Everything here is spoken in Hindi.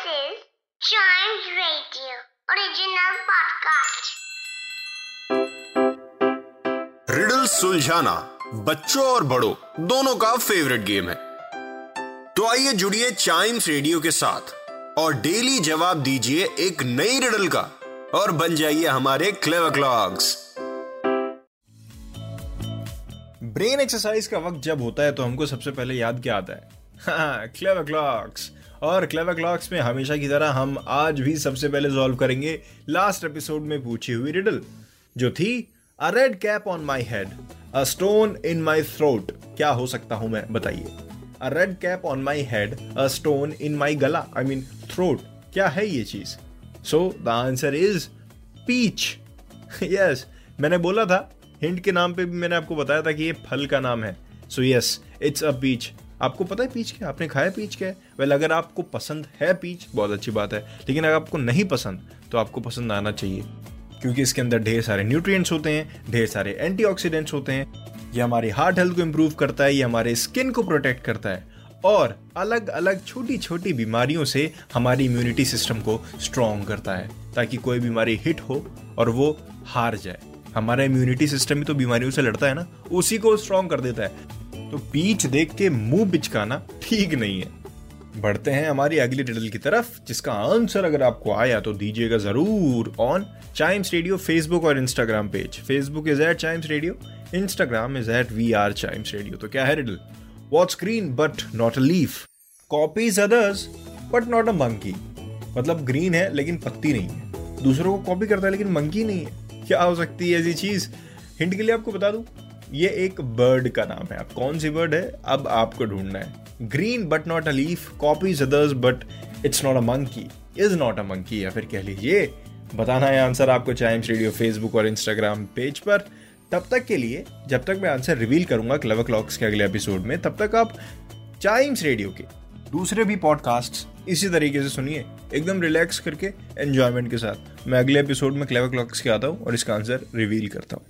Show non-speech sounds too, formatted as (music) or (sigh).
This is Chimes Radio original podcast. Riddle सुलझाना बच्चों और बड़ों दोनों का फेवरेट गेम है। तो आइए जुड़िए चाइम्स रेडियो के साथ और डेली जवाब दीजिए एक नई रिडल का और बन जाइए हमारे क्लेवर क्लॉक्स ब्रेन एक्सरसाइज का वक्त जब होता है तो हमको सबसे पहले याद क्या आता है? (laughs) हाँ क्लेवर क्लॉक्स और क्लेवर क्लॉक्स में हमेशा की तरह हम आज भी सबसे पहले सॉल्व करेंगे लास्ट एपिसोड में पूछी हुई रिडल जो थी a red cap on my head a stone in my throat क्या हो सकता हूँ मैं? बताइए। A red cap on my head a stone in my गला आई मीन थ्रोट क्या है ये चीज़? So the answer is peach yes मैंने बोला था हिंट के नाम पे भी मैंने आपको बताया था कि ये फल का नाम है। So yes it's a peach आपको पता है पीच क्या? आपने खाया पीच क्या है? वेल अगर आपको पसंद है पीच, बहुत अच्छी बात है। लेकिन अगर आपको नहीं पसंद तो आपको पसंद आना चाहिए। क्योंकि इसके अंदर ढेर सारे न्यूट्रिएंट्स होते हैं, ढेर सारे एंटीऑक्सीडेंट्स होते हैं। ये हमारी हार्ट हेल्थ को इम्प्रूव करता है, ये हमारे स्किन को प्रोटेक्ट करता है। और अलग अलग छोटी छोटी बीमारियों से हमारी इम्यूनिटी सिस्टम को स्ट्रॉन्ग करता है। ताकि कोई बीमारी हिट हो और वो हार जाए। हमारा इम्यूनिटी सिस्टम ही तो बीमारियों से लड़ता है ना, उसी को स्ट्रॉन्ग कर देता है। तो पीच देख के मुँह बिचकाना ठीक नहीं है। बढ़ते हैं हमारी अगली रिडल की तरफ़, जिसका आंसर अगर आपको आया तो दीजिएगा ज़रूर ऑन चाइम्स रेडियो फेसबुक और Instagram page Facebook is at Chimes Radio Instagram is at we are Chimes Radio तो क्या है riddle what's green but not a leaf copies others but not a monkey मतलब ग्रीन है लेकिन पत्ती नहीं है। दूसरों को कॉपी करता है लेकिन मंकी नहीं है। क्या हो सकती है ऐसी चीज़? हिंट के लिए आपको बता दूँ ये एक बर्ड का नाम है। कौन सी बर्ड है? अब आपको ढूंढना है। Green but not a leaf copies others but it's not a monkey is not a monkey या फिर कह लीजिए, बताना है आंसर आपको चाइम्स रेडियो फेसबुक और इंस्टाग्राम पेज पर। तब तक के लिए, जब तक मैं आंसर रिवील करूँगा क्लेवर क्लॉक्स के अगले एपिसोड में, तब तक आप चाइम्स रेडियो के दूसरे भी पॉडकास्ट इसी तरीके से सुनिए, एकदम रिलैक्स करके एंजॉयमेंट के साथ। मैं अगले एपिसोड में क्लेवर क्लॉक्स के आता हूँ और इसका आंसर रिवील करता हूँ।